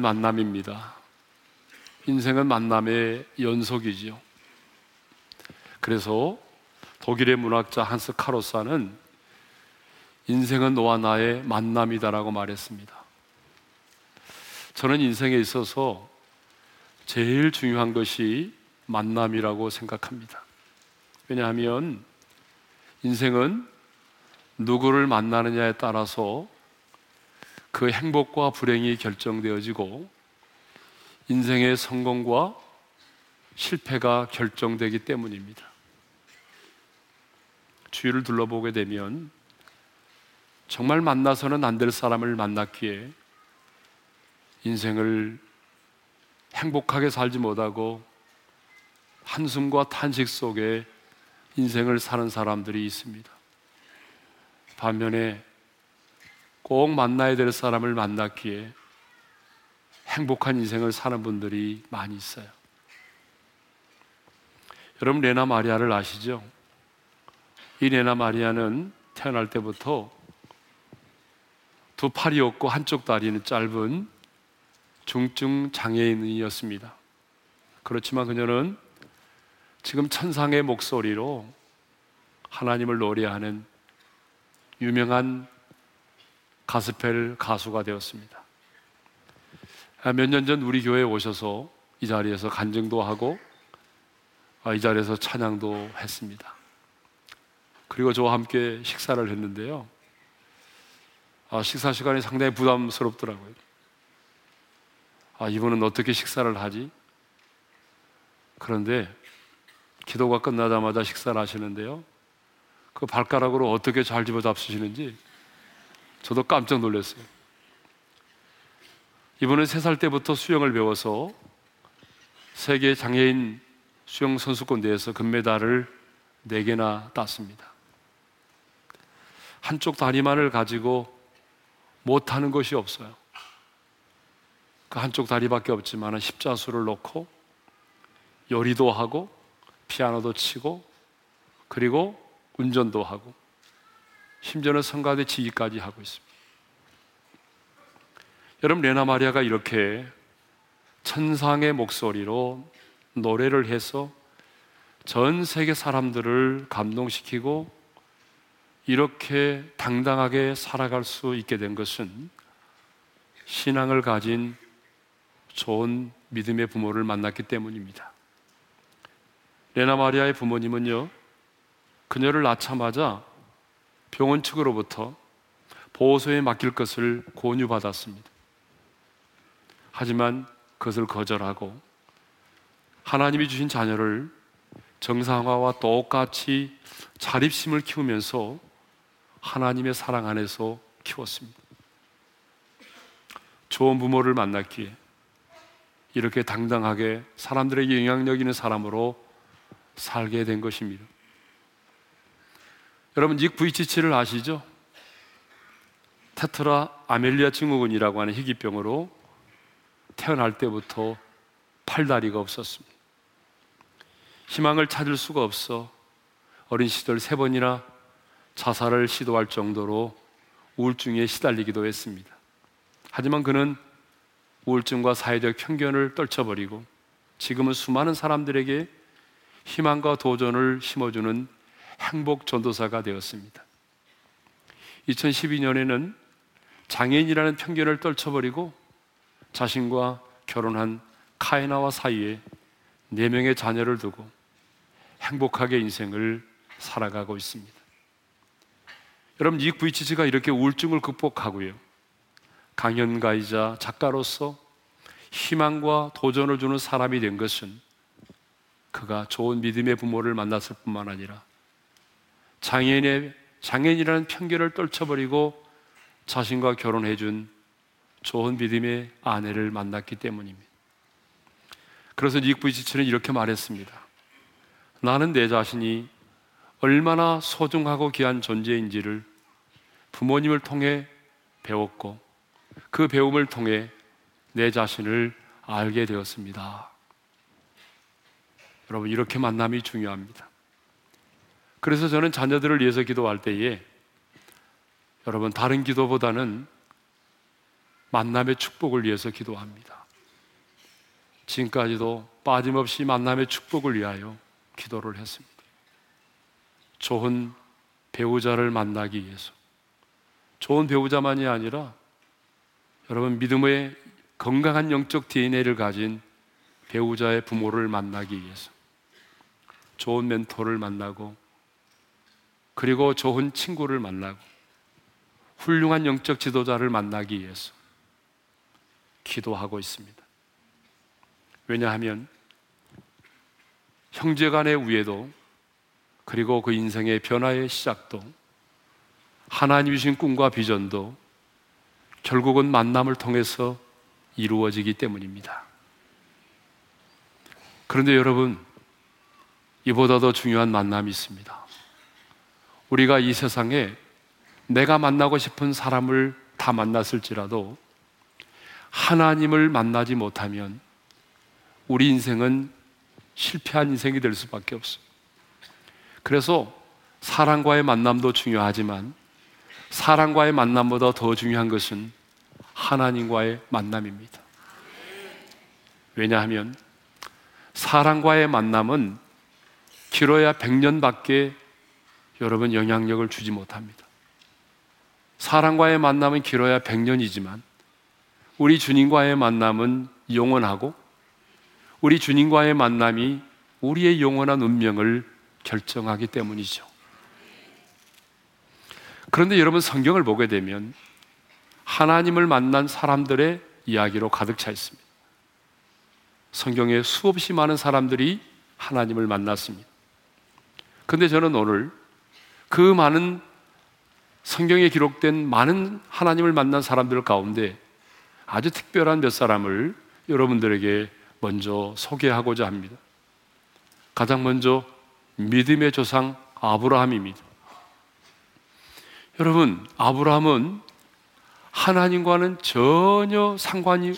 만남입니다. 인생은 만남의 연속이지요. 그래서 독일의 문학자 한스 카로사는 인생은 너와 나의 만남이다라고 말했습니다. 저는 인생에 있어서 제일 중요한 것이 만남이라고 생각합니다. 왜냐하면 인생은 누구를 만나느냐에 따라서 그 행복과 불행이 결정되어지고 인생의 성공과 실패가 결정되기 때문입니다. 주위를 둘러보게 되면 정말 만나서는 안 될 사람을 만났기에 인생을 행복하게 살지 못하고 한숨과 탄식 속에 인생을 사는 사람들이 있습니다. 반면에 꼭 만나야 될 사람을 만났기에 행복한 인생을 사는 분들이 많이 있어요. 여러분, 레나 마리아를 아시죠? 이 레나 마리아는 태어날 때부터 두 팔이 없고 한쪽 다리는 짧은 중증 장애인이었습니다. 그렇지만 그녀는 지금 천상의 목소리로 하나님을 노래하는 유명한 가스펠 가수가 되었습니다. 아, 몇년 전 우리 교회에 오셔서 이 자리에서 간증도 하고 아, 이 자리에서 찬양도 했습니다. 그리고 저와 함께 식사를 했는데요. 아, 식사 시간이 상당히 부담스럽더라고요. 아, 이분은 어떻게 식사를 하지? 그런데 기도가 끝나자마자 식사를 하시는데요. 그 발가락으로 어떻게 잘 집어 잡수시는지 저도 깜짝 놀랐어요. 이분은 세살 때부터 수영을 배워서 세계 장애인 수영 선수권 대회에서 금메달을 4개나 땄습니다. 한쪽 다리만을 가지고 못하는 것이 없어요. 그 한쪽 다리밖에 없지만 십자수를 놓고 요리도 하고 피아노도 치고 그리고 운전도 하고 심지어는 성가대 지휘까지 하고 있습니다. 여러분 레나 마리아가 이렇게 천상의 목소리로 노래를 해서 전 세계 사람들을 감동시키고 이렇게 당당하게 살아갈 수 있게 된 것은 신앙을 가진 좋은 믿음의 부모를 만났기 때문입니다. 레나 마리아의 부모님은요, 그녀를 낳자마자 병원 측으로부터 보호소에 맡길 것을 권유받았습니다. 하지만 그것을 거절하고 하나님이 주신 자녀를 정상화와 똑같이 자립심을 키우면서 하나님의 사랑 안에서 키웠습니다. 좋은 부모를 만났기에 이렇게 당당하게 사람들에게 영향력 있는 사람으로 살게 된 것입니다. 여러분, 닉 부이치치를 아시죠? 테트라 아멜리아 증후군이라고 하는 희귀병으로 태어날 때부터 팔다리가 없었습니다. 희망을 찾을 수가 없어 어린 시절 세 번이나 자살을 시도할 정도로 우울증에 시달리기도 했습니다. 하지만 그는 우울증과 사회적 편견을 떨쳐버리고 지금은 수많은 사람들에게 희망과 도전을 심어주는 행복 전도사가 되었습니다. 2012년에는 장애인이라는 편견을 떨쳐버리고 자신과 결혼한 카이나와 사이에 네 명의 자녀를 두고 행복하게 인생을 살아가고 있습니다. 여러분, 닉 부이치치가 이렇게 우울증을 극복하고요. 강연가이자 작가로서 희망과 도전을 주는 사람이 된 것은 그가 좋은 믿음의 부모를 만났을 뿐만 아니라 장애인의 장애인이라는 편견을 떨쳐버리고 자신과 결혼해 준 좋은 믿음의 아내를 만났기 때문입니다. 그래서 닉 부이치처는 이렇게 말했습니다. 나는 내 자신이 얼마나 소중하고 귀한 존재인지를 부모님을 통해 배웠고 그 배움을 통해 내 자신을 알게 되었습니다. 여러분, 이렇게 만남이 중요합니다. 그래서 저는 자녀들을 위해서 기도할 때에 여러분, 다른 기도보다는 만남의 축복을 위해서 기도합니다. 지금까지도 빠짐없이 만남의 축복을 위하여 기도를 했습니다. 좋은 배우자를 만나기 위해서. 좋은 배우자만이 아니라 여러분 믿음의 건강한 영적 DNA를 가진 배우자의 부모를 만나기 위해서. 좋은 멘토를 만나고 그리고 좋은 친구를 만나고 훌륭한 영적 지도자를 만나기 위해서 기도하고 있습니다. 왜냐하면 형제 간의 우애도 그리고 그 인생의 변화의 시작도 하나님 주신 꿈과 비전도 결국은 만남을 통해서 이루어지기 때문입니다. 그런데 여러분, 이보다 더 중요한 만남이 있습니다. 우리가 이 세상에 내가 만나고 싶은 사람을 다 만났을지라도 하나님을 만나지 못하면 우리 인생은 실패한 인생이 될 수밖에 없어요. 그래서 사랑과의 만남도 중요하지만 사랑과의 만남보다 더 중요한 것은 하나님과의 만남입니다. 왜냐하면 사랑과의 만남은 길어야 100년밖에 여러분 영향력을 주지 못합니다. 사랑과의 만남은 길어야 100년이지만 우리 주님과의 만남은 영원하고 우리 주님과의 만남이 우리의 영원한 운명을 결정하기 때문이죠. 그런데 여러분 성경을 보게 되면 하나님을 만난 사람들의 이야기로 가득 차 있습니다. 성경에 수없이 많은 사람들이 하나님을 만났습니다. 근데 저는 오늘 그 많은 성경에 기록된 많은 하나님을 만난 사람들 가운데 아주 특별한 몇 사람을 여러분들에게 먼저 소개하고자 합니다. 가장 먼저 믿음의 조상 아브라함입니다. 여러분, 아브라함은 하나님과는 전혀 상관이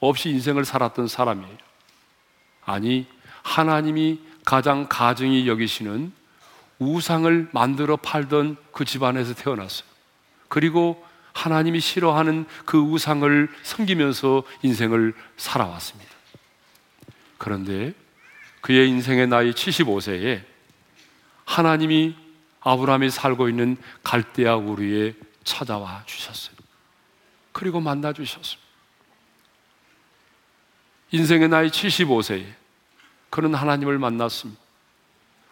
없이 인생을 살았던 사람이에요. 아니, 하나님이 가장 가정이 여기시는 우상을 만들어 팔던 그 집안에서 태어났어요. 그리고 하나님이 싫어하는 그 우상을 섬기면서 인생을 살아왔습니다. 그런데 그의 인생의 나이 75세에 하나님이 아브라함이 살고 있는 갈대아 우르에 찾아와 주셨어요. 그리고 만나 주셨습니다. 인생의 나이 75세에 그는 하나님을 만났습니다.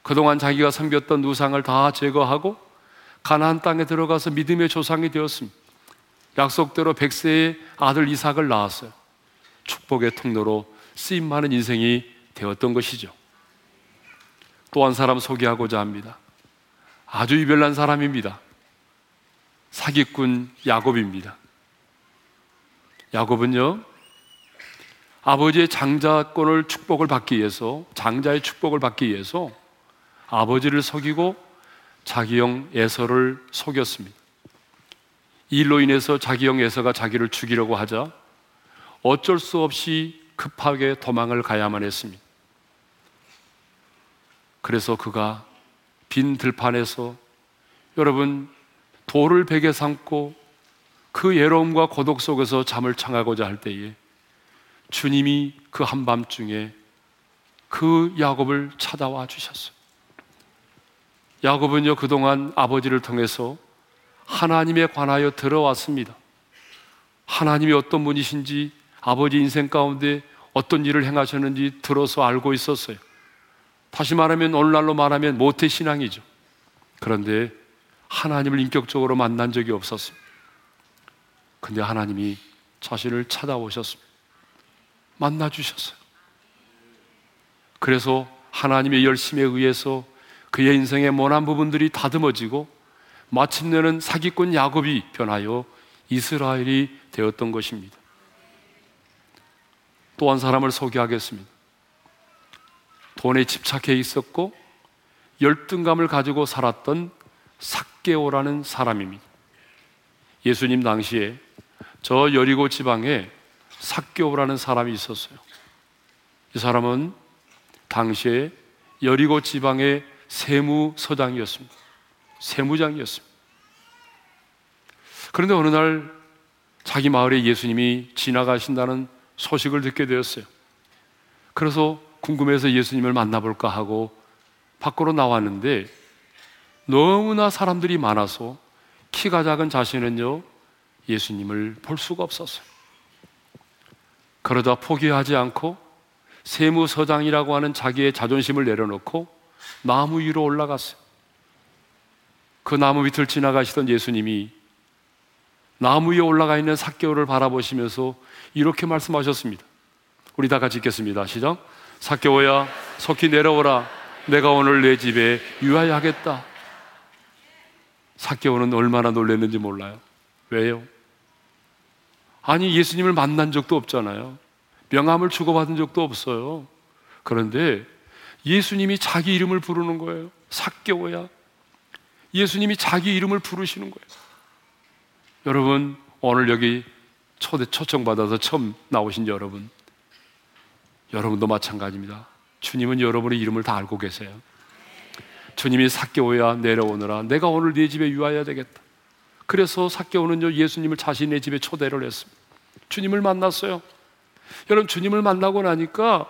그동안 자기가 섬겼던 우상을 다 제거하고 가나안 땅에 들어가서 믿음의 조상이 되었습니다. 약속대로 백세의 아들 이삭을 낳았어요. 축복의 통로로 쓰임 많은 인생이 되었던 것이죠. 또 한 사람 소개하고자 합니다. 아주 유별난 사람입니다. 사기꾼 야곱입니다. 야곱은요, 아버지의 장자권을 축복을 받기 위해서, 장자의 축복을 받기 위해서 아버지를 속이고 자기 형 에서를 속였습니다. 이 일로 인해서 자기 형 에서가 자기를 죽이려고 하자 어쩔 수 없이 급하게 도망을 가야만 했습니다. 그래서 그가 빈 들판에서 여러분 돌을 베개 삼고 그 외로움과 고독 속에서 잠을 청하고자 할 때에 주님이 그 한밤중에 그 야곱을 찾아와 주셨어요. 야곱은요, 그동안 아버지를 통해서 하나님에 관하여 들어왔습니다. 하나님이 어떤 분이신지 아버지 인생 가운데 어떤 일을 행하셨는지 들어서 알고 있었어요. 다시 말하면 오늘날로 말하면 모태 신앙이죠. 그런데 하나님을 인격적으로 만난 적이 없었습니다. 근데 하나님이 자신을 찾아오셨습니다. 만나 주셨어요. 그래서 하나님의 열심에 의해서 그의 인생의 모난 부분들이 다듬어지고 마침내는 사기꾼 야곱이 변하여 이스라엘이 되었던 것입니다. 또 한 사람을 소개하겠습니다. 돈에 집착해 있었고 열등감을 가지고 살았던 삭개오라는 사람입니다. 예수님 당시에 저 여리고 지방에 삭개오라는 사람이 있었어요. 이 사람은 당시에 여리고 지방의 세무서장이었습니다. 세무장이었습니다. 그런데 어느 날 자기 마을에 예수님이 지나가신다는 소식을 듣게 되었어요. 그래서 궁금해서 예수님을 만나볼까 하고 밖으로 나왔는데 너무나 사람들이 많아서 키가 작은 자신은요, 예수님을 볼 수가 없었어요. 그러다 포기하지 않고 세무서장이라고 하는 자기의 자존심을 내려놓고 나무 위로 올라갔어요. 그 나무 밑을 지나가시던 예수님이 나무 위에 올라가 있는 사개오를 바라보시면서 이렇게 말씀하셨습니다. 우리 다 같이 읽겠습니다. 시작. 사개오야, 속히 내려오라. 내가 오늘 내 집에 유하야하겠다. 사개오는 얼마나 놀랐는지 몰라요. 왜요? 아니, 예수님을 만난 적도 없잖아요. 명함을 주고받은 적도 없어요. 그런데 예수님이 자기 이름을 부르는 거예요. 사개오야. 예수님이 자기 이름을 부르시는 거예요. 여러분, 오늘 여기 초대 초청받아서 처음 나오신 여러분, 여러분도 마찬가지입니다. 주님은 여러분의 이름을 다 알고 계세요. 주님이 사개오야 내려오너라. 내가 오늘 네 집에 유하야 되겠다. 그래서 사개오는요 예수님을 자신의 집에 초대를 했습니다. 주님을 만났어요. 여러분 주님을 만나고 나니까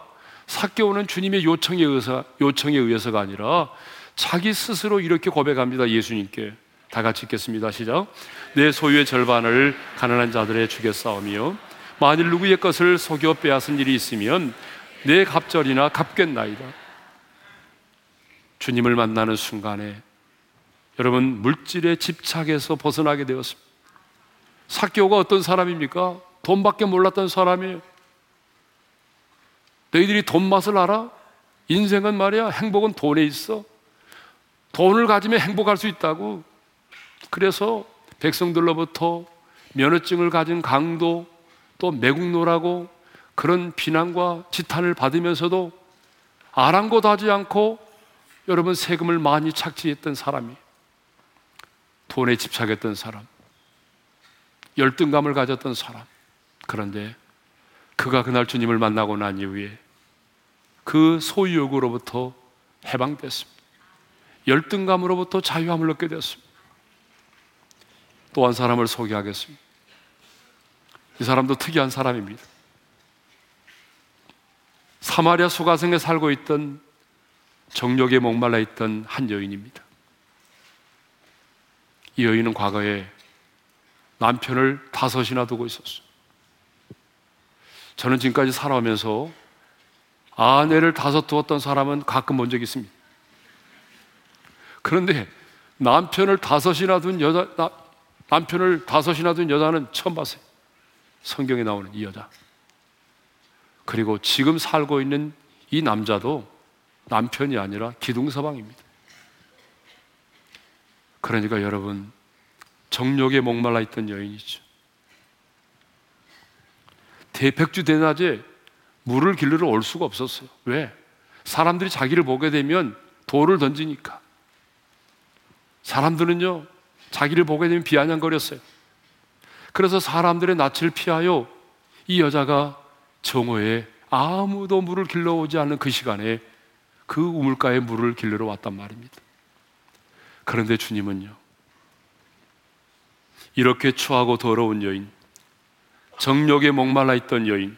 사개오는 주님의 요청에 의해서 요청에 의해서가 아니라 자기 스스로 이렇게 고백합니다. 예수님께 다 같이 읽겠습니다. 시작. 내 소유의 절반을 가난한 자들의 주겠사오며 만일 누구의 것을 속여 빼앗은 일이 있으면 내 갑절이나 갚겠나이다. 주님을 만나는 순간에 여러분 물질의 집착에서 벗어나게 되었습니다. 사교가 어떤 사람입니까? 돈밖에 몰랐던 사람이에요. 너희들이 돈 맛을 알아? 인생은 말이야 행복은 돈에 있어. 돈을 가지면 행복할 수 있다고. 그래서 백성들로부터 면허증을 가진 강도 또 매국노라고 그런 비난과 지탄을 받으면서도 아랑곳하지 않고 여러분 세금을 많이 착취했던 사람이 돈에 집착했던 사람 열등감을 가졌던 사람 그런데 그가 그날 주님을 만나고 난 이후에 그 소유욕으로부터 해방됐습니다. 열등감으로부터 자유함을 얻게 되었습니다. 또 한 사람을 소개하겠습니다. 이 사람도 특이한 사람입니다. 사마리아 수가성에 살고 있던 정욕에 목말라 있던 한 여인입니다. 이 여인은 과거에 남편을 다섯이나 두고 있었어요. 저는 지금까지 살아오면서 아내를 다섯 두었던 사람은 가끔 본 적이 있습니다. 그런데 남편을 다섯이나 둔 여자, 나, 남편을 다섯이나 둔 여자는 처음 봤어요. 성경에 나오는 이 여자. 그리고 지금 살고 있는 이 남자도 남편이 아니라 기둥서방입니다. 그러니까 여러분, 정욕에 목말라 있던 여인이죠. 대백주 대낮에 물을 길르러 올 수가 없었어요. 왜? 사람들이 자기를 보게 되면 돌을 던지니까. 사람들은요, 자기를 보게 되면 비아냥거렸어요. 그래서 사람들의 낯을 피하여 이 여자가 정오에 아무도 물을 길러오지 않는 그 시간에 그 우물가에 물을 길러러 왔단 말입니다. 그런데 주님은요, 이렇게 추하고 더러운 여인, 정욕에 목말라 있던 여인,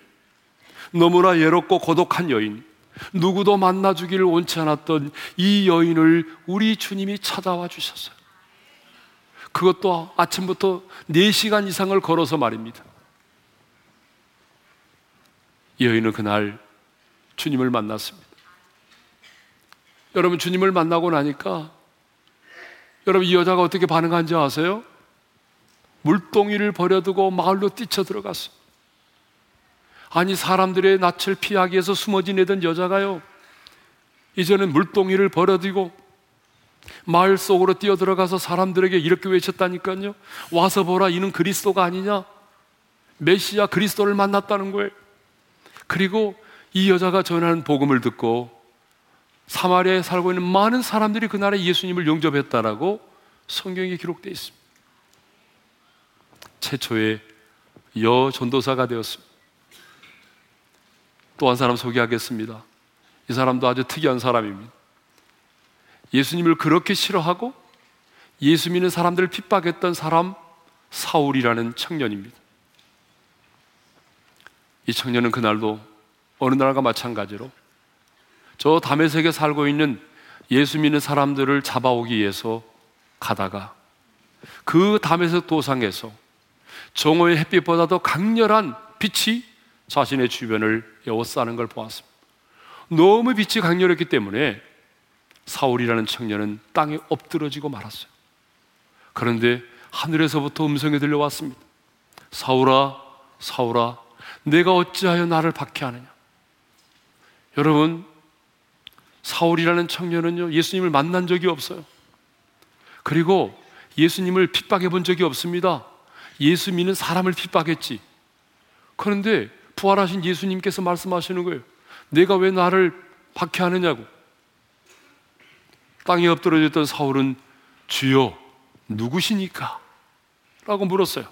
너무나 예롭고 고독한 여인, 누구도 만나주기를 원치 않았던 이 여인을 우리 주님이 찾아와 주셨어요. 그것도 아침부터 4시간 이상을 걸어서 말입니다. 이 여인은 그날 주님을 만났습니다. 여러분, 주님을 만나고 나니까 여러분, 이 여자가 어떻게 반응한지 아세요? 물동이를 버려두고 마을로 뛰쳐 들어갔어. 아니, 사람들의 낯을 피하기 위해서 숨어 지내던 여자가요, 이제는 물동이를 버려두고 마을 속으로 뛰어 들어가서 사람들에게 이렇게 외쳤다니까요. 와서 보라, 이는 그리스도가 아니냐? 메시아 그리스도를 만났다는 거예요. 그리고 이 여자가 전하는 복음을 듣고 사마리아에 살고 있는 많은 사람들이 그날에 예수님을 영접했다라고 성경에 기록되어 있습니다. 최초의 여 전도사가 되었습니다. 또 한 사람 소개하겠습니다. 이 사람도 아주 특이한 사람입니다. 예수님을 그렇게 싫어하고 예수 믿는 사람들을 핍박했던 사람 사울이라는 청년입니다. 이 청년은 그날도 어느 날과 마찬가지로 저 담에색에 살고 있는 예수 믿는 사람들을 잡아오기 위해서 가다가 그 담에색 도상에서 정오의 햇빛보다도 강렬한 빛이 자신의 주변을 에워싸는 걸 보았습니다. 너무 빛이 강렬했기 때문에 사울이라는 청년은 땅에 엎드러지고 말았어요. 그런데 하늘에서부터 음성이 들려왔습니다. 사울아, 사울아, 내가 어찌하여 나를 박해하느냐? 여러분, 사울이라는 청년은요, 예수님을 만난 적이 없어요. 그리고 예수님을 핍박해 본 적이 없습니다. 예수 믿는 사람을 핍박했지. 그런데 부활하신 예수님께서 말씀하시는 거예요. 내가 왜 나를 박해하느냐고. 땅에 엎드려졌던 사울은 주여 누구시니까? 라고 물었어요.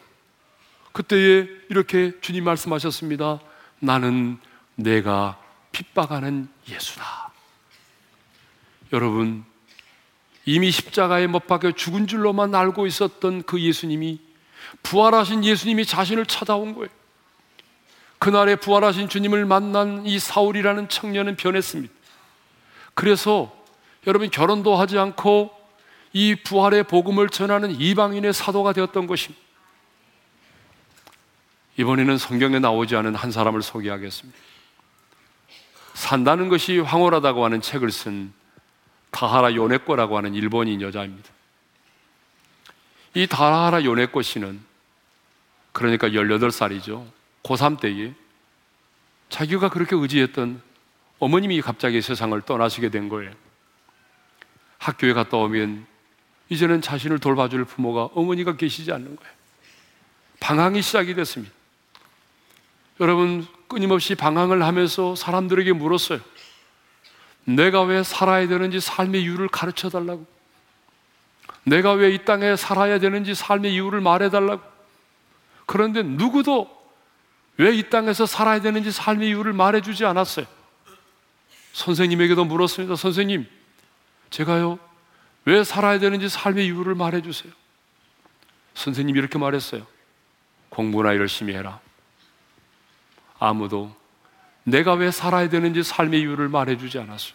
그때에 이렇게 주님 말씀하셨습니다. 나는 내가 핍박하는 예수다. 여러분, 이미 십자가에 못 박혀 죽은 줄로만 알고 있었던 그 예수님이 부활하신 예수님이 자신을 찾아온 거예요. 그날에 부활하신 주님을 만난 이 사울이라는 청년은 변했습니다. 그래서 여러분 결혼도 하지 않고 이 부활의 복음을 전하는 이방인의 사도가 되었던 것입니다. 이번에는 성경에 나오지 않은 한 사람을 소개하겠습니다. 산다는 것이 황홀하다고 하는 책을 쓴 다하라 요네코라고 하는 일본인 여자입니다. 이 다하라 요네코 씨는 그러니까 18살이죠. 고3 때에 자기가 그렇게 의지했던 어머님이 갑자기 세상을 떠나시게 된 거예요. 학교에 갔다 오면 이제는 자신을 돌봐줄 부모가 어머니가 계시지 않는 거예요. 방황이 시작이 됐습니다. 여러분, 끊임없이 방황을 하면서 사람들에게 물었어요. 내가 왜 살아야 되는지 삶의 이유를 가르쳐 달라고. 내가 왜 이 땅에 살아야 되는지 삶의 이유를 말해 달라고. 그런데 누구도 왜 이 땅에서 살아야 되는지 삶의 이유를 말해 주지 않았어요. 선생님에게도 물었습니다. 선생님, 제가요, 왜 살아야 되는지 삶의 이유를 말해 주세요. 선생님이 이렇게 말했어요. 공부나 열심히 해라. 아무도 내가 왜 살아야 되는지 삶의 이유를 말해주지 않았어요.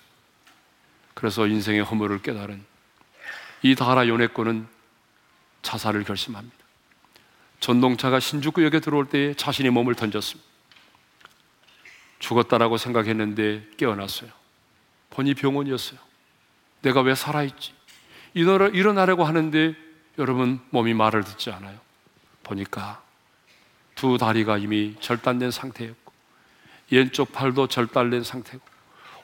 그래서 인생의 허물을 깨달은 이 다라 요네코는 자살을 결심합니다. 전동차가 신주구역에 들어올 때에 자신의 몸을 던졌습니다. 죽었다라고 생각했는데 깨어났어요. 본이 병원이었어요. 내가 왜 살아있지? 일어나려고 하는데 여러분 몸이 말을 듣지 않아요. 보니까 두 다리가 이미 절단된 상태였고 왼쪽 팔도 절단된 상태고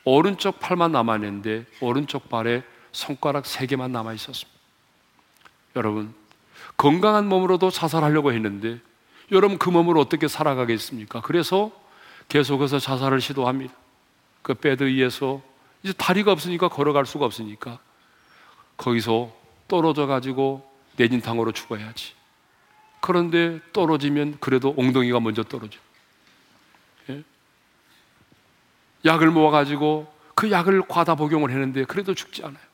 오른쪽 팔만 남아있는데 오른쪽 발에 손가락 세 개만 남아 있었습니다. 여러분 건강한 몸으로도 자살하려고 했는데 여러분 그 몸으로 어떻게 살아가겠습니까? 그래서 계속해서 자살을 시도합니다. 그 베드 위에서 이제 다리가 없으니까 걸어갈 수가 없으니까 거기서 떨어져 가지고 내진탕으로 죽어야지. 그런데 떨어지면 그래도 엉덩이가 먼저 떨어져. 예? 약을 모아가지고 그 약을 과다 복용을 했는데 그래도 죽지 않아요.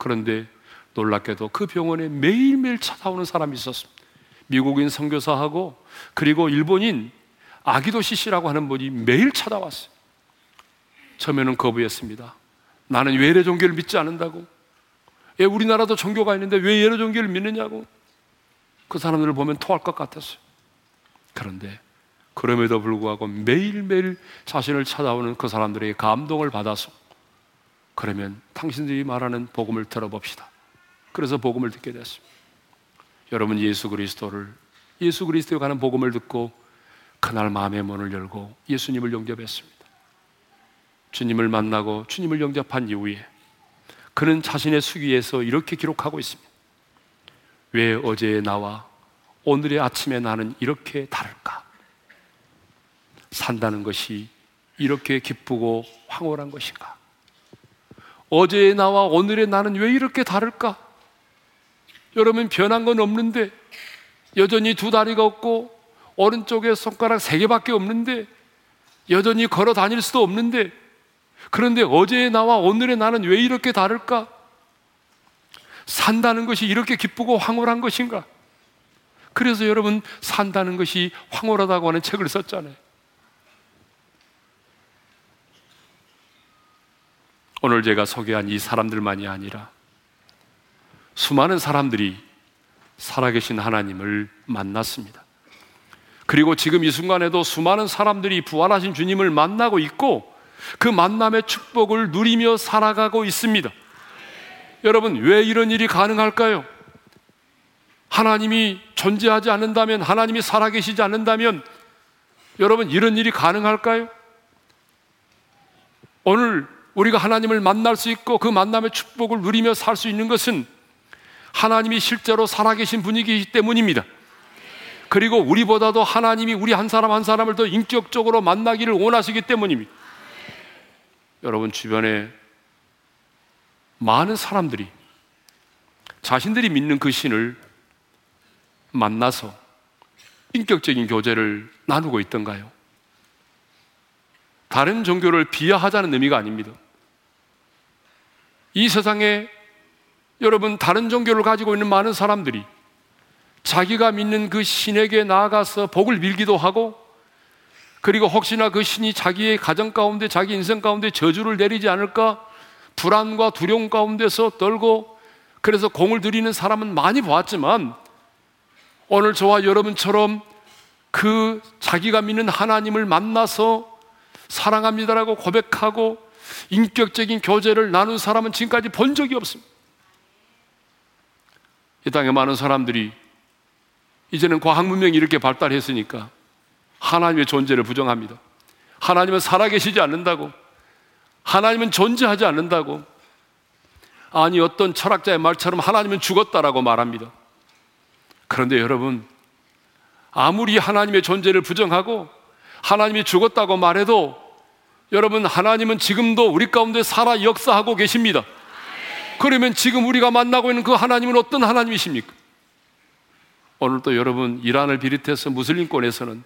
그런데 놀랍게도 그 병원에 매일매일 찾아오는 사람이 있었습니다. 미국인 선교사하고 그리고 일본인 아기도 씨씨라고 하는 분이 매일 찾아왔어요. 처음에는 거부했습니다. 나는 외래 종교를 믿지 않는다고. 예, 우리나라도 종교가 있는데 왜 외래 종교를 믿느냐고. 그 사람들을 보면 토할 것 같았어요. 그런데 그럼에도 불구하고 매일매일 자신을 찾아오는 그 사람들의 감동을 받아서 그러면 당신들이 말하는 복음을 들어봅시다. 그래서 복음을 듣게 됐습니다. 여러분 예수 그리스도를 예수 그리스도에 관한 복음을 듣고 그날 마음의 문을 열고 예수님을 영접했습니다. 주님을 만나고 주님을 영접한 이후에 그는 자신의 수기에서 이렇게 기록하고 있습니다. 왜 어제의 나와 오늘의 아침에 나는 이렇게 다를까? 산다는 것이 이렇게 기쁘고 황홀한 것인가? 어제의 나와 오늘의 나는 왜 이렇게 다를까? 여러분 변한 건 없는데 여전히 두 다리가 없고 오른쪽에 손가락 세 개밖에 없는데 여전히 걸어 다닐 수도 없는데 그런데 어제의 나와 오늘의 나는 왜 이렇게 다를까? 산다는 것이 이렇게 기쁘고 황홀한 것인가? 그래서 여러분 산다는 것이 황홀하다고 하는 책을 썼잖아요. 오늘 제가 소개한 이 사람들만이 아니라 수많은 사람들이 살아계신 하나님을 만났습니다. 그리고 지금 이 순간에도 수많은 사람들이 부활하신 주님을 만나고 있고 그 만남의 축복을 누리며 살아가고 있습니다. 여러분, 왜 이런 일이 가능할까요? 하나님이 존재하지 않는다면, 하나님이 살아계시지 않는다면, 여러분, 이런 일이 가능할까요? 오늘 우리가 하나님을 만날 수 있고 그 만남의 축복을 누리며 살 수 있는 것은 하나님이 실제로 살아계신 분이기 때문입니다. 그리고 우리보다도 하나님이 우리 한 사람 한 사람을 더 인격적으로 만나기를 원하시기 때문입니다. 여러분 주변에 많은 사람들이 자신들이 믿는 그 신을 만나서 인격적인 교제를 나누고 있던가요? 다른 종교를 비하하자는 의미가 아닙니다. 이 세상에 여러분 다른 종교를 가지고 있는 많은 사람들이 자기가 믿는 그 신에게 나아가서 복을 빌기도 하고 그리고 혹시나 그 신이 자기의 가정 가운데 자기 인생 가운데 저주를 내리지 않을까 불안과 두려움 가운데서 떨고 그래서 공을 들이는 사람은 많이 보았지만 오늘 저와 여러분처럼 그 자기가 믿는 하나님을 만나서 사랑합니다라고 고백하고 인격적인 교제를 나눈 사람은 지금까지 본 적이 없습니다. 이 땅에 많은 사람들이 이제는 과학 문명이 이렇게 발달했으니까 하나님의 존재를 부정합니다. 하나님은 살아계시지 않는다고. 하나님은 존재하지 않는다고. 아니, 어떤 철학자의 말처럼 하나님은 죽었다라고 말합니다. 그런데 여러분, 아무리 하나님의 존재를 부정하고 하나님이 죽었다고 말해도 여러분, 하나님은 지금도 우리 가운데 살아 역사하고 계십니다. 그러면 지금 우리가 만나고 있는 그 하나님은 어떤 하나님이십니까? 오늘 또 여러분, 이란을 비롯해서 무슬림권에서는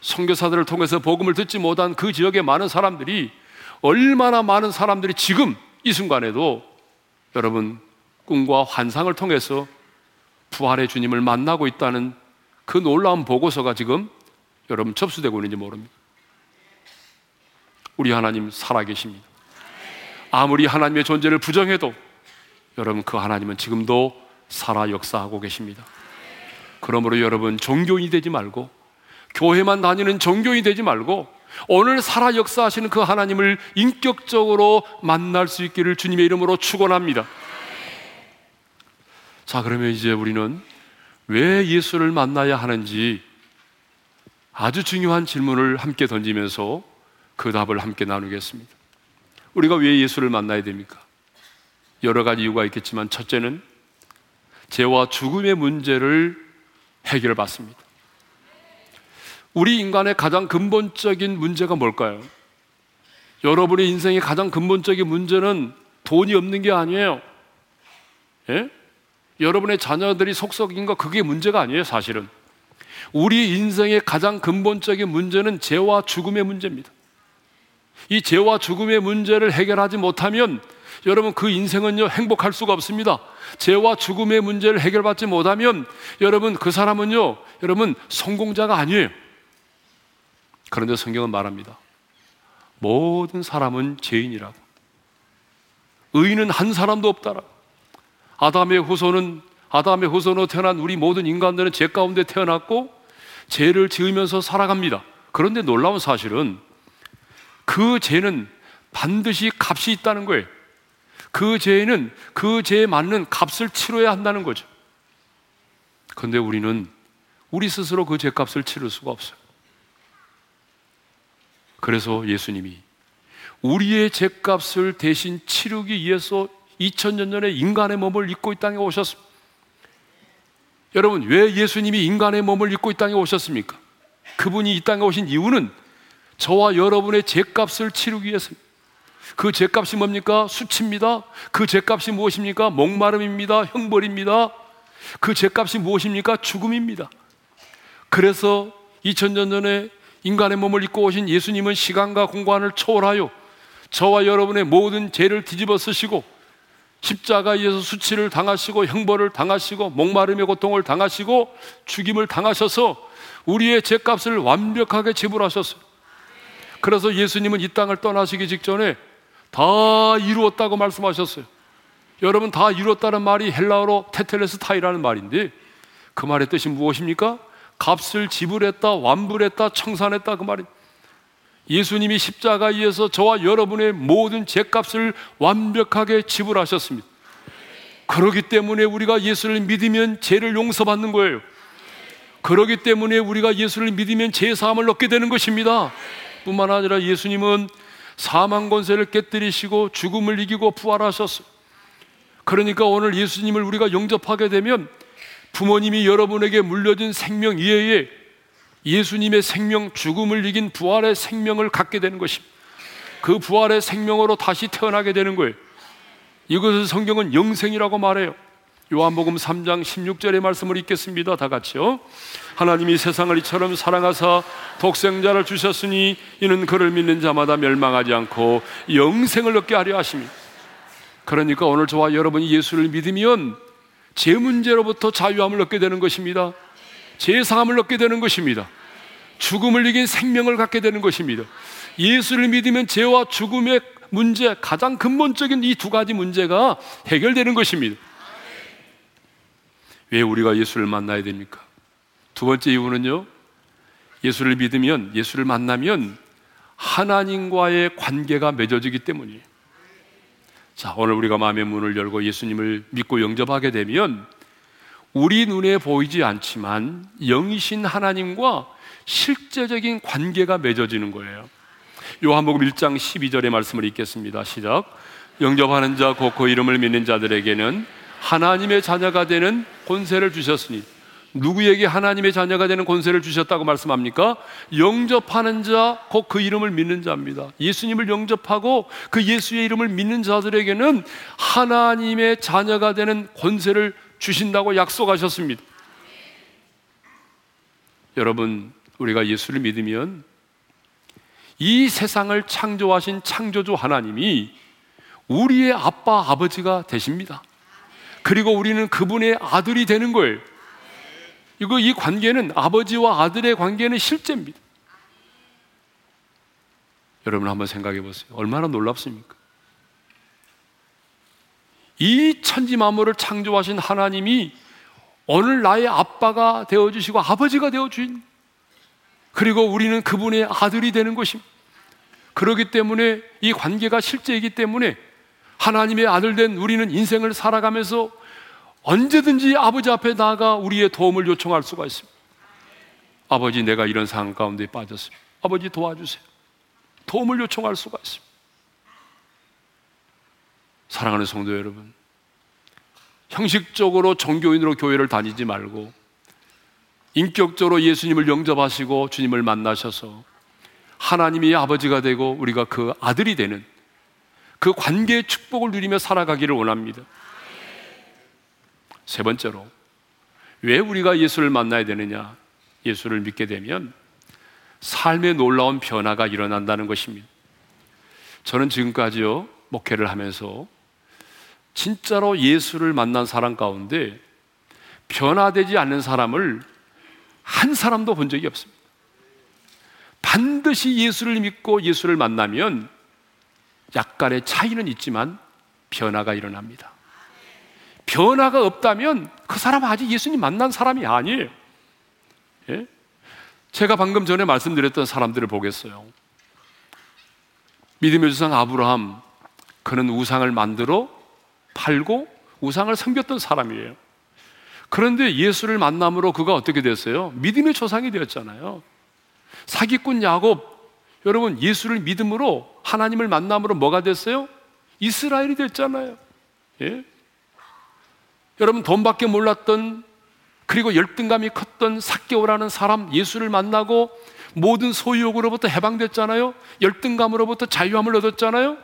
선교사들을 통해서 복음을 듣지 못한 그 지역의 많은 사람들이 얼마나 많은 사람들이 지금 이 순간에도 여러분 꿈과 환상을 통해서 부활의 주님을 만나고 있다는 그 놀라운 보고서가 지금 여러분 접수되고 있는지 모릅니다. 우리 하나님 살아계십니다. 아무리 하나님의 존재를 부정해도 여러분 그 하나님은 지금도 살아 역사하고 계십니다. 그러므로 여러분 종교인이 되지 말고 교회만 다니는 종교인이 되지 말고 오늘 살아 역사하시는 그 하나님을 인격적으로 만날 수 있기를 주님의 이름으로 축원합니다. 자, 그러면 이제 우리는 왜 예수를 만나야 하는지 아주 중요한 질문을 함께 던지면서 그 답을 함께 나누겠습니다. 우리가 왜 예수를 만나야 됩니까? 여러 가지 이유가 있겠지만 첫째는 죄와 죽음의 문제를 해결받습니다. 우리 인간의 가장 근본적인 문제가 뭘까요? 여러분의 인생의 가장 근본적인 문제는 돈이 없는 게 아니에요. 예? 여러분의 자녀들이 속썩인 거 그게 문제가 아니에요, 사실은. 우리 인생의 가장 근본적인 문제는 죄와 죽음의 문제입니다. 이 죄와 죽음의 문제를 해결하지 못하면 여러분 그 인생은요 행복할 수가 없습니다. 죄와 죽음의 문제를 해결받지 못하면 여러분 그 사람은요 여러분 성공자가 아니에요. 그런데 성경은 말합니다. 모든 사람은 죄인이라고. 의인은 한 사람도 없다라. 아담의 후손은 아담의 후손으로 태어난 우리 모든 인간들은 죄 가운데 태어났고 죄를 지으면서 살아갑니다. 그런데 놀라운 사실은 그 죄는 반드시 값이 있다는 거예요. 그 죄에는 그 죄에 맞는 값을 치러야 한다는 거죠. 그런데 우리는 우리 스스로 그 죄값을 치를 수가 없어요. 그래서 예수님이 우리의 죄값을 대신 치르기 위해서 2000년 전에 인간의 몸을 입고 이 땅에 오셨습니다. 여러분, 왜 예수님이 인간의 몸을 입고 이 땅에 오셨습니까? 그분이 이 땅에 오신 이유는 저와 여러분의 죄값을 치르기 위해서입니다. 그 죄값이 뭡니까? 수치입니다. 그 죄값이 무엇입니까? 목마름입니다. 형벌입니다. 그 죄값이 무엇입니까? 죽음입니다. 그래서 2000년 전에 인간의 몸을 입고 오신 예수님은 시간과 공간을 초월하여 저와 여러분의 모든 죄를 뒤집어 쓰시고 십자가에서 수치를 당하시고 형벌을 당하시고 목마름의 고통을 당하시고 죽임을 당하셔서 우리의 죄값을 완벽하게 지불하셨어요. 그래서 예수님은 이 땅을 떠나시기 직전에 다 이루었다고 말씀하셨어요. 여러분 다 이루었다는 말이 헬라어로 테텔레스타이라는 말인데 그 말의 뜻이 무엇입니까? 값을 지불했다, 완불했다, 청산했다 그 말이. 예수님이 십자가에서 저와 여러분의 모든 죄값을 완벽하게 지불하셨습니다. 그러기 때문에 우리가 예수를 믿으면 죄를 용서받는 거예요. 그러기 때문에 우리가 예수를 믿으면 죄 사함을 얻게 되는 것입니다. 뿐만 아니라 예수님은 사망 권세를 깨뜨리시고 죽음을 이기고 부활하셨어요. 그러니까 오늘 예수님을 우리가 영접하게 되면 부모님이 여러분에게 물려준 생명 이외에 예수님의 생명, 죽음을 이긴 부활의 생명을 갖게 되는 것입니다. 그 부활의 생명으로 다시 태어나게 되는 거예요. 이것을 성경은 영생이라고 말해요. 요한복음 3장 16절의 말씀을 읽겠습니다. 다 같이요. 하나님이 세상을 이처럼 사랑하사 독생자를 주셨으니 이는 그를 믿는 자마다 멸망하지 않고 영생을 얻게 하려 하십니다. 그러니까 오늘 저와 여러분이 예수를 믿으면 제 문제로부터 자유함을 얻게 되는 것입니다. 제사함을 얻게 되는 것입니다. 죽음을 이긴 생명을 갖게 되는 것입니다. 예수를 믿으면 죄와 죽음의 문제, 가장 근본적인 이 두 가지 문제가 해결되는 것입니다. 왜 우리가 예수를 만나야 됩니까? 두 번째 이유는요, 예수를 믿으면, 예수를 만나면 하나님과의 관계가 맺어지기 때문이에요. 자, 오늘 우리가 마음의 문을 열고 예수님을 믿고 영접하게 되면 우리 눈에 보이지 않지만 영이신 하나님과 실제적인 관계가 맺어지는 거예요. 요한복음 1장 12절의 말씀을 읽겠습니다. 시작. 영접하는 자, 곧 그 이름을 믿는 자들에게는 하나님의 자녀가 되는 권세를 주셨으니 누구에게 하나님의 자녀가 되는 권세를 주셨다고 말씀합니까? 영접하는 자, 곧 그 이름을 믿는 자입니다. 예수님을 영접하고 그 예수의 이름을 믿는 자들에게는 하나님의 자녀가 되는 권세를 주신다고 약속하셨습니다. 여러분, 우리가 예수를 믿으면 이 세상을 창조하신 창조주 하나님이 우리의 아빠, 아버지가 되십니다. 그리고 우리는 그분의 아들이 되는 거예요. 이거 이 관계는 아버지와 아들의 관계는 실제입니다. 여러분 한번 생각해 보세요. 얼마나 놀랍습니까? 이 천지 만물을 창조하신 하나님이 오늘 나의 아빠가 되어 주시고 아버지가 되어 주신 그리고 우리는 그분의 아들이 되는 것입니다. 그러기 때문에 이 관계가 실제이기 때문에 하나님의 아들 된 우리는 인생을 살아가면서 언제든지 아버지 앞에 나가 우리의 도움을 요청할 수가 있습니다. 아버지, 내가 이런 상황 가운데 빠졌습니다. 아버지 도와주세요. 도움을 요청할 수가 있습니다. 사랑하는 성도 여러분, 형식적으로 종교인으로 교회를 다니지 말고 인격적으로 예수님을 영접하시고 주님을 만나셔서 하나님이 아버지가 되고 우리가 그 아들이 되는 그 관계의 축복을 누리며 살아가기를 원합니다. 세 번째로, 왜 우리가 예수를 만나야 되느냐? 예수를 믿게 되면 삶의 놀라운 변화가 일어난다는 것입니다. 저는 지금까지요, 목회를 하면서 진짜로 예수를 만난 사람 가운데 변화되지 않는 사람을 한 사람도 본 적이 없습니다. 반드시 예수를 믿고 예수를 만나면 약간의 차이는 있지만 변화가 일어납니다. 변화가 없다면 그 사람은 아직 예수님 만난 사람이 아니에요. 예? 제가 방금 전에 말씀드렸던 사람들을 보겠어요. 믿음의 주상 아브라함, 그는 우상을 만들어 팔고 우상을 섬겼던 사람이에요. 그런데 예수를 만남으로 그가 어떻게 됐어요? 믿음의 조상이 되었잖아요. 사기꾼 야곱, 여러분 예수를 믿음으로 하나님을 만남으로 뭐가 됐어요? 이스라엘이 됐잖아요. 예? 여러분 돈밖에 몰랐던 그리고 열등감이 컸던 사개오라는 사람 예수를 만나고 모든 소유욕으로부터 해방됐잖아요. 열등감으로부터 자유함을 얻었잖아요.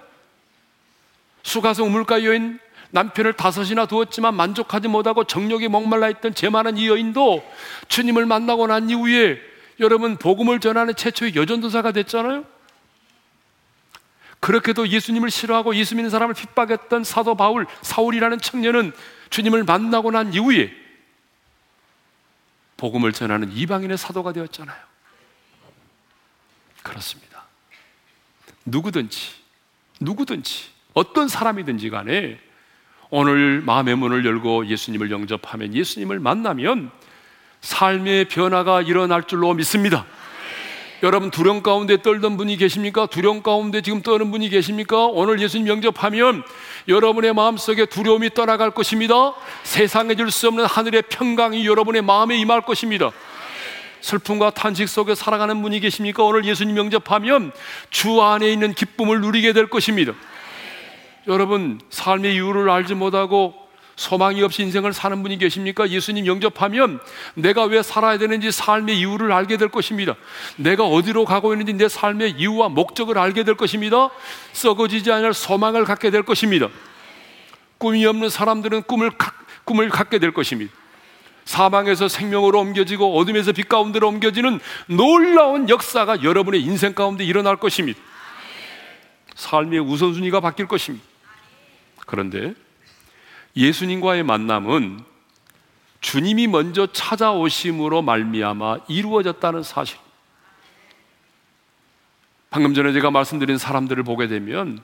수가성 우물가 여인 남편을 다섯이나 두었지만 만족하지 못하고 정욕에 목말라 있던 제 많은 이 여인도 주님을 만나고 난 이후에 여러분 복음을 전하는 최초의 여전도사가 됐잖아요. 그렇게도 예수님을 싫어하고 예수 믿는 사람을 핍박했던 사도 바울, 사울이라는 청년은 주님을 만나고 난 이후에 복음을 전하는 이방인의 사도가 되었잖아요. 그렇습니다. 누구든지 누구든지 어떤 사람이든지 간에 오늘 마음의 문을 열고 예수님을 영접하면 예수님을 만나면 삶의 변화가 일어날 줄로 믿습니다. 여러분 두려움 가운데 떨던 분이 계십니까? 두려움 가운데 지금 떠는 분이 계십니까? 오늘 예수님 영접하면 여러분의 마음속에 두려움이 떠나갈 것입니다. 세상에 줄 수 없는 하늘의 평강이 여러분의 마음에 임할 것입니다. 슬픔과 탄식 속에 살아가는 분이 계십니까? 오늘 예수님 영접하면 주 안에 있는 기쁨을 누리게 될 것입니다. 여러분 삶의 이유를 알지 못하고 소망이 없이 인생을 사는 분이 계십니까? 예수님 영접하면 내가 왜 살아야 되는지 삶의 이유를 알게 될 것입니다. 내가 어디로 가고 있는지 내 삶의 이유와 목적을 알게 될 것입니다. 썩어지지 않을 소망을 갖게 될 것입니다. 꿈이 없는 사람들은 꿈을, 꿈을 갖게 될 것입니다. 사망에서 생명으로 옮겨지고 어둠에서 빛 가운데로 옮겨지는 놀라운 역사가 여러분의 인생 가운데 일어날 것입니다. 삶의 우선순위가 바뀔 것입니다. 그런데 예수님과의 만남은 주님이 먼저 찾아오심으로 말미암아 이루어졌다는 사실. 방금 전에 제가 말씀드린 사람들을 보게 되면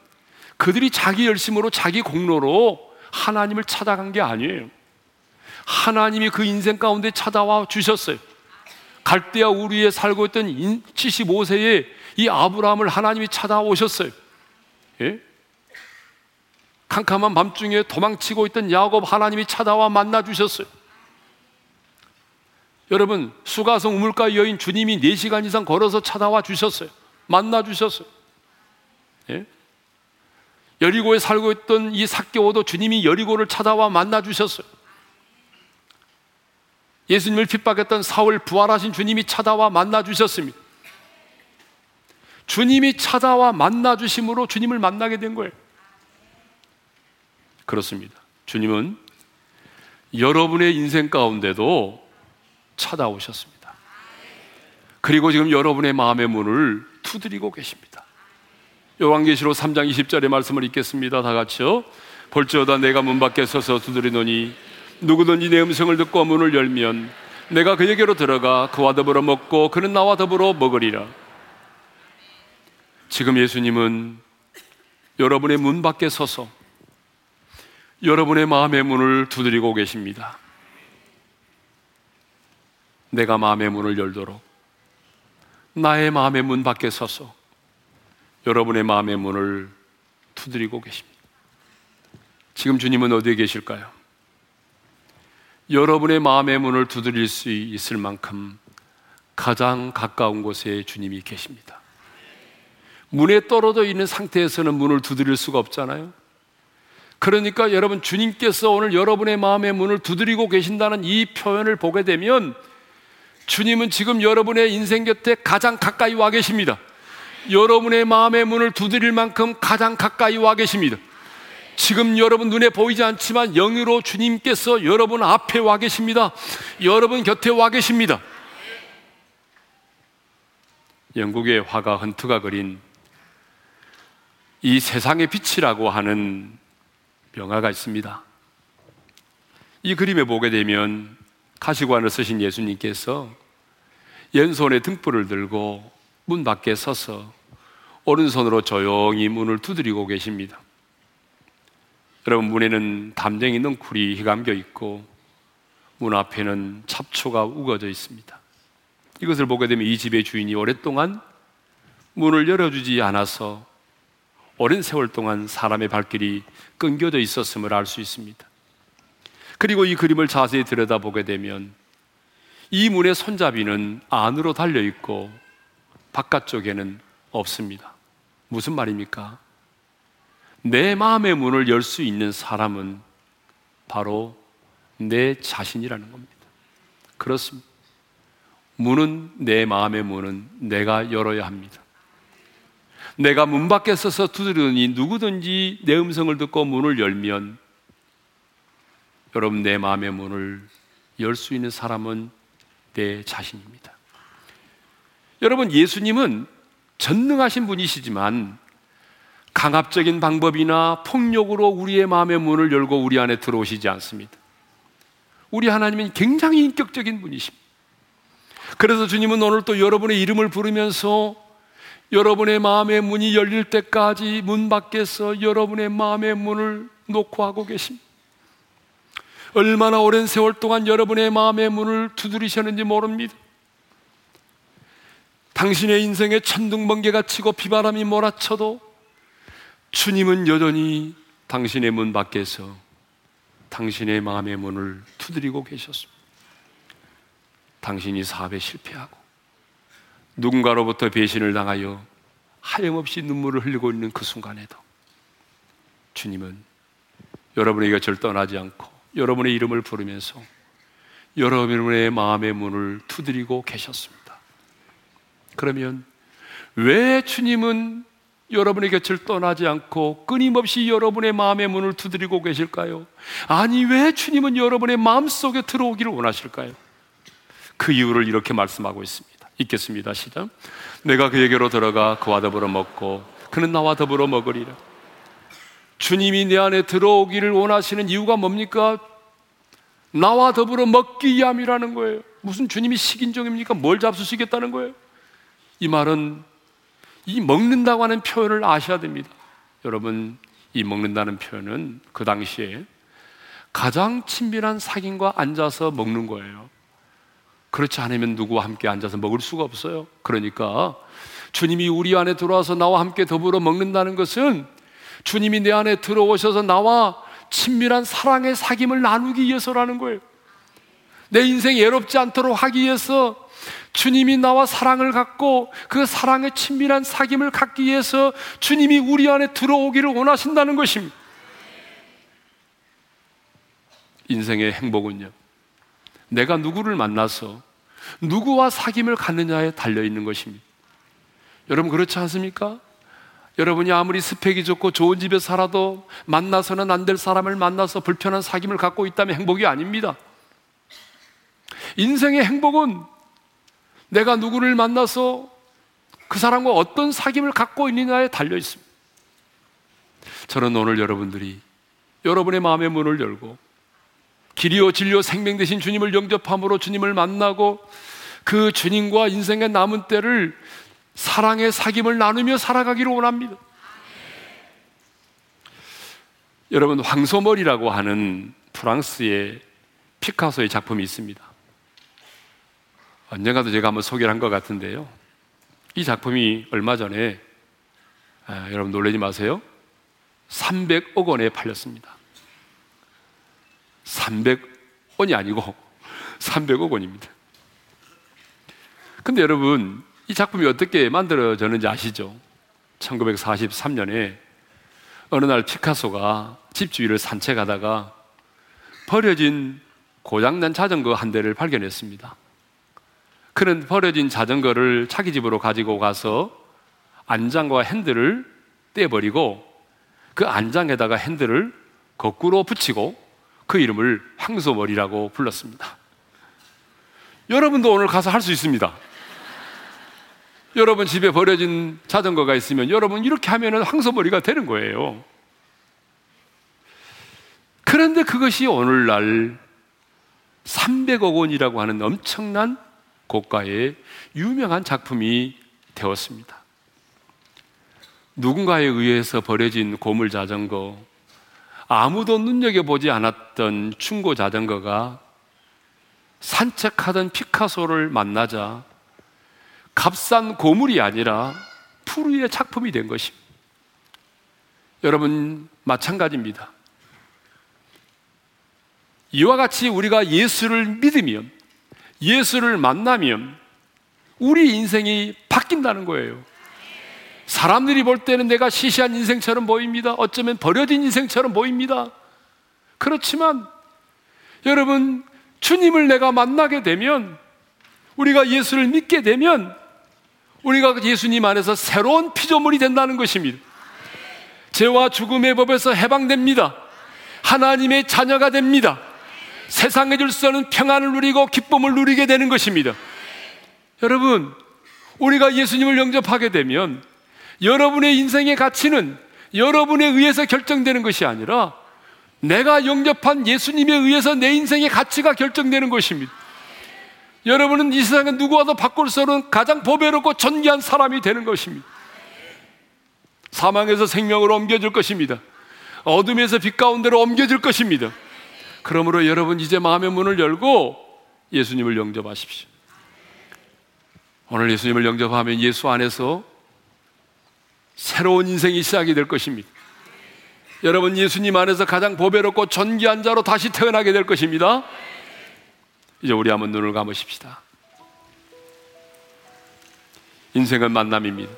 그들이 자기 열심으로 자기 공로로 하나님을 찾아간 게 아니에요. 하나님이 그 인생 가운데 찾아와 주셨어요. 갈대아 우리에 살고 있던 75세의 이 아브라함을 하나님이 찾아오셨어요. 예? 캄캄한 밤중에 도망치고 있던 야곱 하나님이 찾아와 만나 주셨어요. 여러분, 수가성 우물가 여인 주님이 4시간 이상 걸어서 찾아와 주셨어요. 만나 주셨어요. 예? 여리고에 살고 있던 이 사개오도 주님이 여리고를 찾아와 만나 주셨어요. 예수님을 핍박했던 사울 부활하신 주님이 찾아와 만나 주셨습니다. 주님이 찾아와 만나 주심으로 주님을 만나게 된 거예요. 그렇습니다. 주님은 여러분의 인생 가운데도 찾아오셨습니다. 그리고 지금 여러분의 마음의 문을 두드리고 계십니다. 요한계시록 3장 20절의 말씀을 읽겠습니다. 다 같이요. 볼지어다 내가 문 밖에 서서 두드리노니 누구든지 내 음성을 듣고 문을 열면 내가 그에게로 들어가 그와 더불어 먹고 그는 나와 더불어 먹으리라. 지금 예수님은 여러분의 문 밖에 서서 여러분의 마음의 문을 두드리고 계십니다. 내가 마음의 문을 열도록 나의 마음의 문 밖에 서서 여러분의 마음의 문을 두드리고 계십니다. 지금 주님은 어디에 계실까요? 여러분의 마음의 문을 두드릴 수 있을 만큼 가장 가까운 곳에 주님이 계십니다. 문에 떨어져 있는 상태에서는 문을 두드릴 수가 없잖아요. 그러니까 여러분 주님께서 오늘 여러분의 마음의 문을 두드리고 계신다는 이 표현을 보게 되면 주님은 지금 여러분의 인생 곁에 가장 가까이 와 계십니다. 여러분의 마음의 문을 두드릴 만큼 가장 가까이 와 계십니다. 지금 여러분 눈에 보이지 않지만 영으로 주님께서 여러분 앞에 와 계십니다. 여러분 곁에 와 계십니다. 영국의 화가 헌트가 그린 이 세상의 빛이라고 하는 명화가 있습니다. 이 그림에 보게 되면 가시관을 쓰신 예수님께서 왼손에 등불을 들고 문 밖에 서서 오른손으로 조용히 문을 두드리고 계십니다. 여러분 문에는 담쟁이 넝쿨이 휘감겨 있고 문 앞에는 잡초가 우거져 있습니다. 이것을 보게 되면 이 집의 주인이 오랫동안 문을 열어주지 않아서 오랜 세월 동안 사람의 발길이 끊겨져 있었음을 알 수 있습니다. 그리고 이 그림을 자세히 들여다보게 되면 이 문의 손잡이는 안으로 달려 있고 바깥쪽에는 없습니다. 무슨 말입니까? 내 마음의 문을 열 수 있는 사람은 바로 내 자신이라는 겁니다. 그렇습니다. 문은 내 마음의 문은 내가 열어야 합니다. 내가 문 밖에 서서 두드리니 누구든지 내 음성을 듣고 문을 열면 여러분 내 마음의 문을 열 수 있는 사람은 내 자신입니다. 여러분 예수님은 전능하신 분이시지만 강압적인 방법이나 폭력으로 우리의 마음의 문을 열고 우리 안에 들어오시지 않습니다. 우리 하나님은 굉장히 인격적인 분이십니다. 그래서 주님은 오늘 또 여러분의 이름을 부르면서 여러분의 마음의 문이 열릴 때까지 문 밖에서 여러분의 마음의 문을 놓고 하고 계십니다. 얼마나 오랜 세월 동안 여러분의 마음의 문을 두드리셨는지 모릅니다. 당신의 인생에 천둥번개가 치고 비바람이 몰아쳐도 주님은 여전히 당신의 문 밖에서 당신의 마음의 문을 두드리고 계셨습니다. 당신이 사업에 실패하고 누군가로부터 배신을 당하여 하염없이 눈물을 흘리고 있는 그 순간에도 주님은 여러분의 곁을 떠나지 않고 여러분의 이름을 부르면서 여러분의 마음의 문을 두드리고 계셨습니다. 그러면 왜 주님은 여러분의 곁을 떠나지 않고 끊임없이 여러분의 마음의 문을 두드리고 계실까요? 아니, 왜 주님은 여러분의 마음 속에 들어오기를 원하실까요? 그 이유를 이렇게 말씀하고 있습니다. 읽겠습니다. 시작. 내가 그에게로 들어가 그와 더불어 먹고 그는 나와 더불어 먹으리라. 주님이 내 안에 들어오기를 원하시는 이유가 뭡니까? 나와 더불어 먹기 위함이라는 거예요. 무슨 주님이 식인종입니까? 뭘 잡수시겠다는 거예요? 이 말은 이 먹는다고 하는 표현을 아셔야 됩니다. 여러분, 이 먹는다는 표현은 그 당시에 가장 친밀한 사귐과 앉아서 먹는 거예요. 그렇지 않으면 누구와 함께 앉아서 먹을 수가 없어요. 그러니까 주님이 우리 안에 들어와서 나와 함께 더불어 먹는다는 것은 주님이 내 안에 들어오셔서 나와 친밀한 사랑의 사귐을 나누기 위해서라는 거예요. 내 인생 외롭지 않도록 하기 위해서 주님이 나와 사랑을 갖고 그 사랑의 친밀한 사귐을 갖기 위해서 주님이 우리 안에 들어오기를 원하신다는 것입니다. 인생의 행복은요. 내가 누구를 만나서 누구와 사귐을 갖느냐에 달려 있는 것입니다. 여러분 그렇지 않습니까? 여러분이 아무리 스펙이 좋고 좋은 집에 살아도 만나서는 안 될 사람을 만나서 불편한 사귐을 갖고 있다면 행복이 아닙니다. 인생의 행복은 내가 누구를 만나서 그 사람과 어떤 사귐을 갖고 있느냐에 달려 있습니다. 저는 오늘 여러분들이 여러분의 마음의 문을 열고 길이요 진리요 생명 되신 주님을 영접함으로 주님을 만나고 그 주님과 인생의 남은 때를 사랑의 사귐을 나누며 살아가기를 원합니다. 여러분 황소머리라고 하는 프랑스의 피카소의 작품이 있습니다. 언젠가도 제가 한번 소개를 한 것 같은데요. 이 작품이 얼마 전에 아, 여러분 놀라지 마세요. 300억 원에 팔렸습니다. 300원이 아니고 300억 원입니다. 근데 여러분, 이 작품이 어떻게 만들어졌는지 아시죠? 1943년에 어느 날 피카소가 집 주위를 산책하다가 버려진 고장난 자전거 한 대를 발견했습니다. 그는 버려진 자전거를 자기 집으로 가지고 가서 안장과 핸들을 떼버리고 그 안장에다가 핸들을 거꾸로 붙이고 그 이름을 황소머리라고 불렀습니다. 여러분도 오늘 가서 할 수 있습니다. 여러분 집에 버려진 자전거가 있으면 여러분 이렇게 하면 황소머리가 되는 거예요. 그런데 그것이 오늘날 300억 원이라고 하는 엄청난 고가의 유명한 작품이 되었습니다. 누군가에 의해서 버려진 고물 자전거, 아무도 눈여겨보지 않았던 충고 자전거가 산책하던 피카소를 만나자 값싼 고물이 아니라 푸르의 작품이 된 것입니다. 여러분, 마찬가지입니다. 이와 같이 우리가 예수를 믿으면 예수를 만나면 우리 인생이 바뀐다는 거예요. 사람들이 볼 때는 내가 시시한 인생처럼 보입니다. 어쩌면 버려진 인생처럼 보입니다. 그렇지만 여러분, 주님을 내가 만나게 되면 우리가 예수를 믿게 되면 우리가 예수님 안에서 새로운 피조물이 된다는 것입니다. 죄와 죽음의 법에서 해방됩니다. 하나님의 자녀가 됩니다. 세상에 줄 수 없는 평안을 누리고 기쁨을 누리게 되는 것입니다. 여러분, 우리가 예수님을 영접하게 되면 여러분의 인생의 가치는 여러분에 의해서 결정되는 것이 아니라 내가 영접한 예수님에 의해서 내 인생의 가치가 결정되는 것입니다. 여러분은 이 세상에 누구와도 바꿀 수 없는 가장 보배롭고 존귀한 사람이 되는 것입니다. 사망에서 생명으로 옮겨질 것입니다. 어둠에서 빛 가운데로 옮겨질 것입니다. 그러므로 여러분 이제 마음의 문을 열고 예수님을 영접하십시오. 오늘 예수님을 영접하면 예수 안에서 새로운 인생이 시작이 될 것입니다. 여러분 예수님 안에서 가장 보배롭고 존귀한 자로 다시 태어나게 될 것입니다. 이제 우리 한번 눈을 감으십시다. 인생은 만남입니다.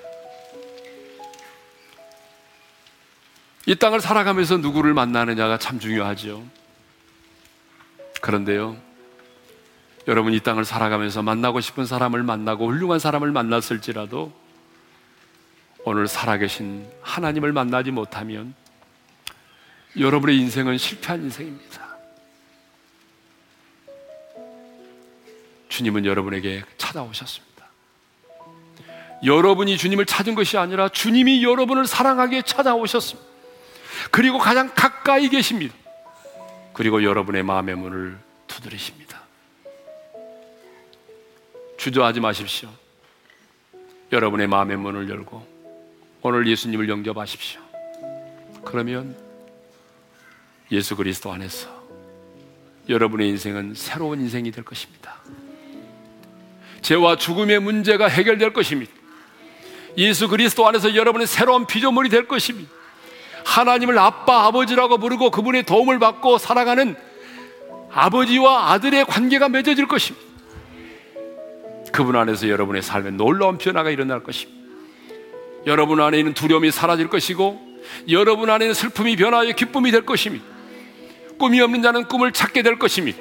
이 땅을 살아가면서 누구를 만나느냐가 참 중요하죠. 그런데요, 여러분 이 땅을 살아가면서 만나고 싶은 사람을 만나고 훌륭한 사람을 만났을지라도 오늘 살아계신 하나님을 만나지 못하면 여러분의 인생은 실패한 인생입니다. 주님은 여러분에게 찾아오셨습니다. 여러분이 주님을 찾은 것이 아니라 주님이 여러분을 사랑하게 찾아오셨습니다. 그리고 가장 가까이 계십니다. 그리고 여러분의 마음의 문을 두드리십니다. 주저하지 마십시오. 여러분의 마음의 문을 열고 오늘 예수님을 영접하십시오. 그러면 예수 그리스도 안에서 여러분의 인생은 새로운 인생이 될 것입니다. 죄와 죽음의 문제가 해결될 것입니다. 예수 그리스도 안에서 여러분의 새로운 피조물이 될 것입니다. 하나님을 아빠, 아버지라고 부르고 그분의 도움을 받고 살아가는 아버지와 아들의 관계가 맺어질 것입니다. 그분 안에서 여러분의 삶에 놀라운 변화가 일어날 것입니다. 여러분 안에 있는 두려움이 사라질 것이고 여러분 안에 있는 슬픔이 변화하여 기쁨이 될 것입니다. 꿈이 없는 자는 꿈을 찾게 될 것입니다.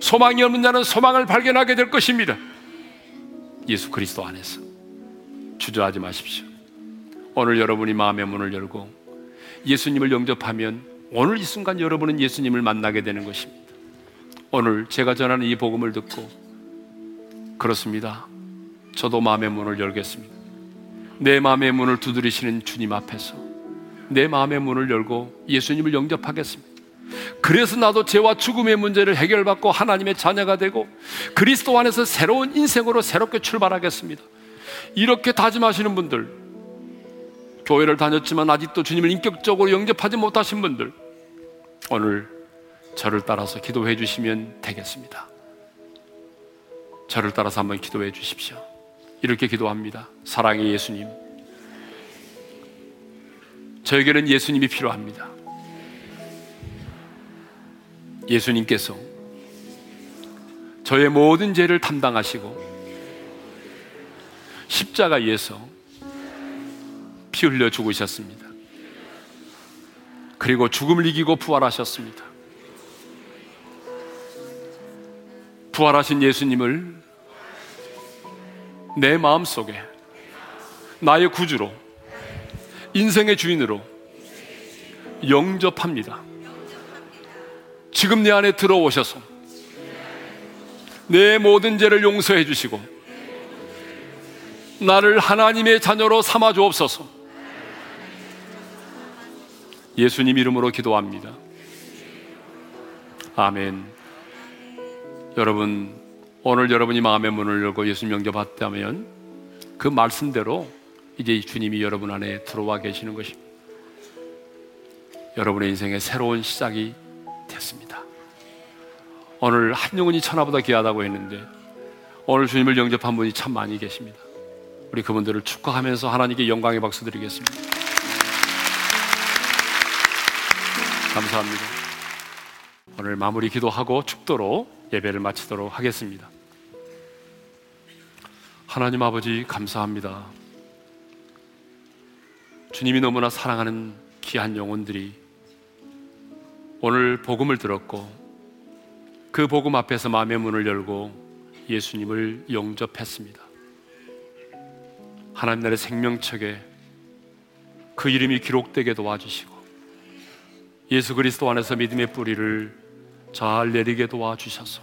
소망이 없는 자는 소망을 발견하게 될 것입니다. 예수 그리스도 안에서 주저하지 마십시오. 오늘 여러분이 마음의 문을 열고 예수님을 영접하면 오늘 이 순간 여러분은 예수님을 만나게 되는 것입니다. 오늘 제가 전하는 이 복음을 듣고 그렇습니다. 저도 마음의 문을 열겠습니다. 내 마음의 문을 두드리시는 주님 앞에서 내 마음의 문을 열고 예수님을 영접하겠습니다. 그래서 나도 죄와 죽음의 문제를 해결받고 하나님의 자녀가 되고 그리스도 안에서 새로운 인생으로 새롭게 출발하겠습니다. 이렇게 다짐하시는 분들, 교회를 다녔지만 아직도 주님을 인격적으로 영접하지 못하신 분들, 오늘 저를 따라서 기도해 주시면 되겠습니다. 저를 따라서 한번 기도해 주십시오. 이렇게 기도합니다. 사랑의 예수님. 저에게는 예수님이 필요합니다. 예수님께서 저의 모든 죄를 담당하시고 십자가에서 피 흘려 죽으셨습니다. 그리고 죽음을 이기고 부활하셨습니다. 부활하신 예수님을 내 마음 속에 나의 구주로 인생의 주인으로 영접합니다. 지금 내 안에 들어오셔서 내 모든 죄를 용서해 주시고 나를 하나님의 자녀로 삼아 주옵소서. 예수님 이름으로 기도합니다. 아멘. 여러분, 오늘 여러분이 마음의 문을 열고 예수님 영접했다면 그 말씀대로 이제 주님이 여러분 안에 들어와 계시는 것입니다. 여러분의 인생의 새로운 시작이 됐습니다. 오늘 한 영혼이 천하보다 귀하다고 했는데 오늘 주님을 영접한 분이 참 많이 계십니다. 우리 그분들을 축하하면서 하나님께 영광의 박수 드리겠습니다. 감사합니다. 오늘 마무리 기도하고 축도로 예배를 마치도록 하겠습니다. 하나님 아버지 감사합니다. 주님이 너무나 사랑하는 귀한 영혼들이 오늘 복음을 들었고 그 복음 앞에서 마음의 문을 열고 예수님을 영접했습니다. 하나님 나라의 생명책에 그 이름이 기록되게 도와주시고 예수 그리스도 안에서 믿음의 뿌리를 잘 내리게 도와주셔서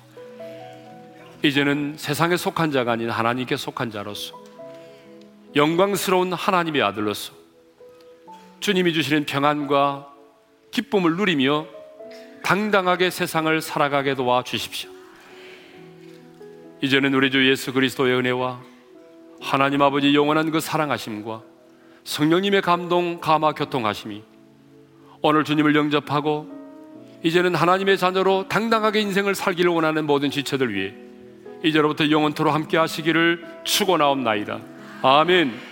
이제는 세상에 속한 자가 아닌 하나님께 속한 자로서 영광스러운 하나님의 아들로서 주님이 주시는 평안과 기쁨을 누리며 당당하게 세상을 살아가게 도와 주십시오. 이제는 우리 주 예수 그리스도의 은혜와 하나님 아버지 영원한 그 사랑하심과 성령님의 감동, 감화, 교통하심이 오늘 주님을 영접하고 이제는 하나님의 자녀로 당당하게 인생을 살기를 원하는 모든 지체들 위해 이제로부터 영원토로 함께 하시기를 축원하옵나이다. 아멘.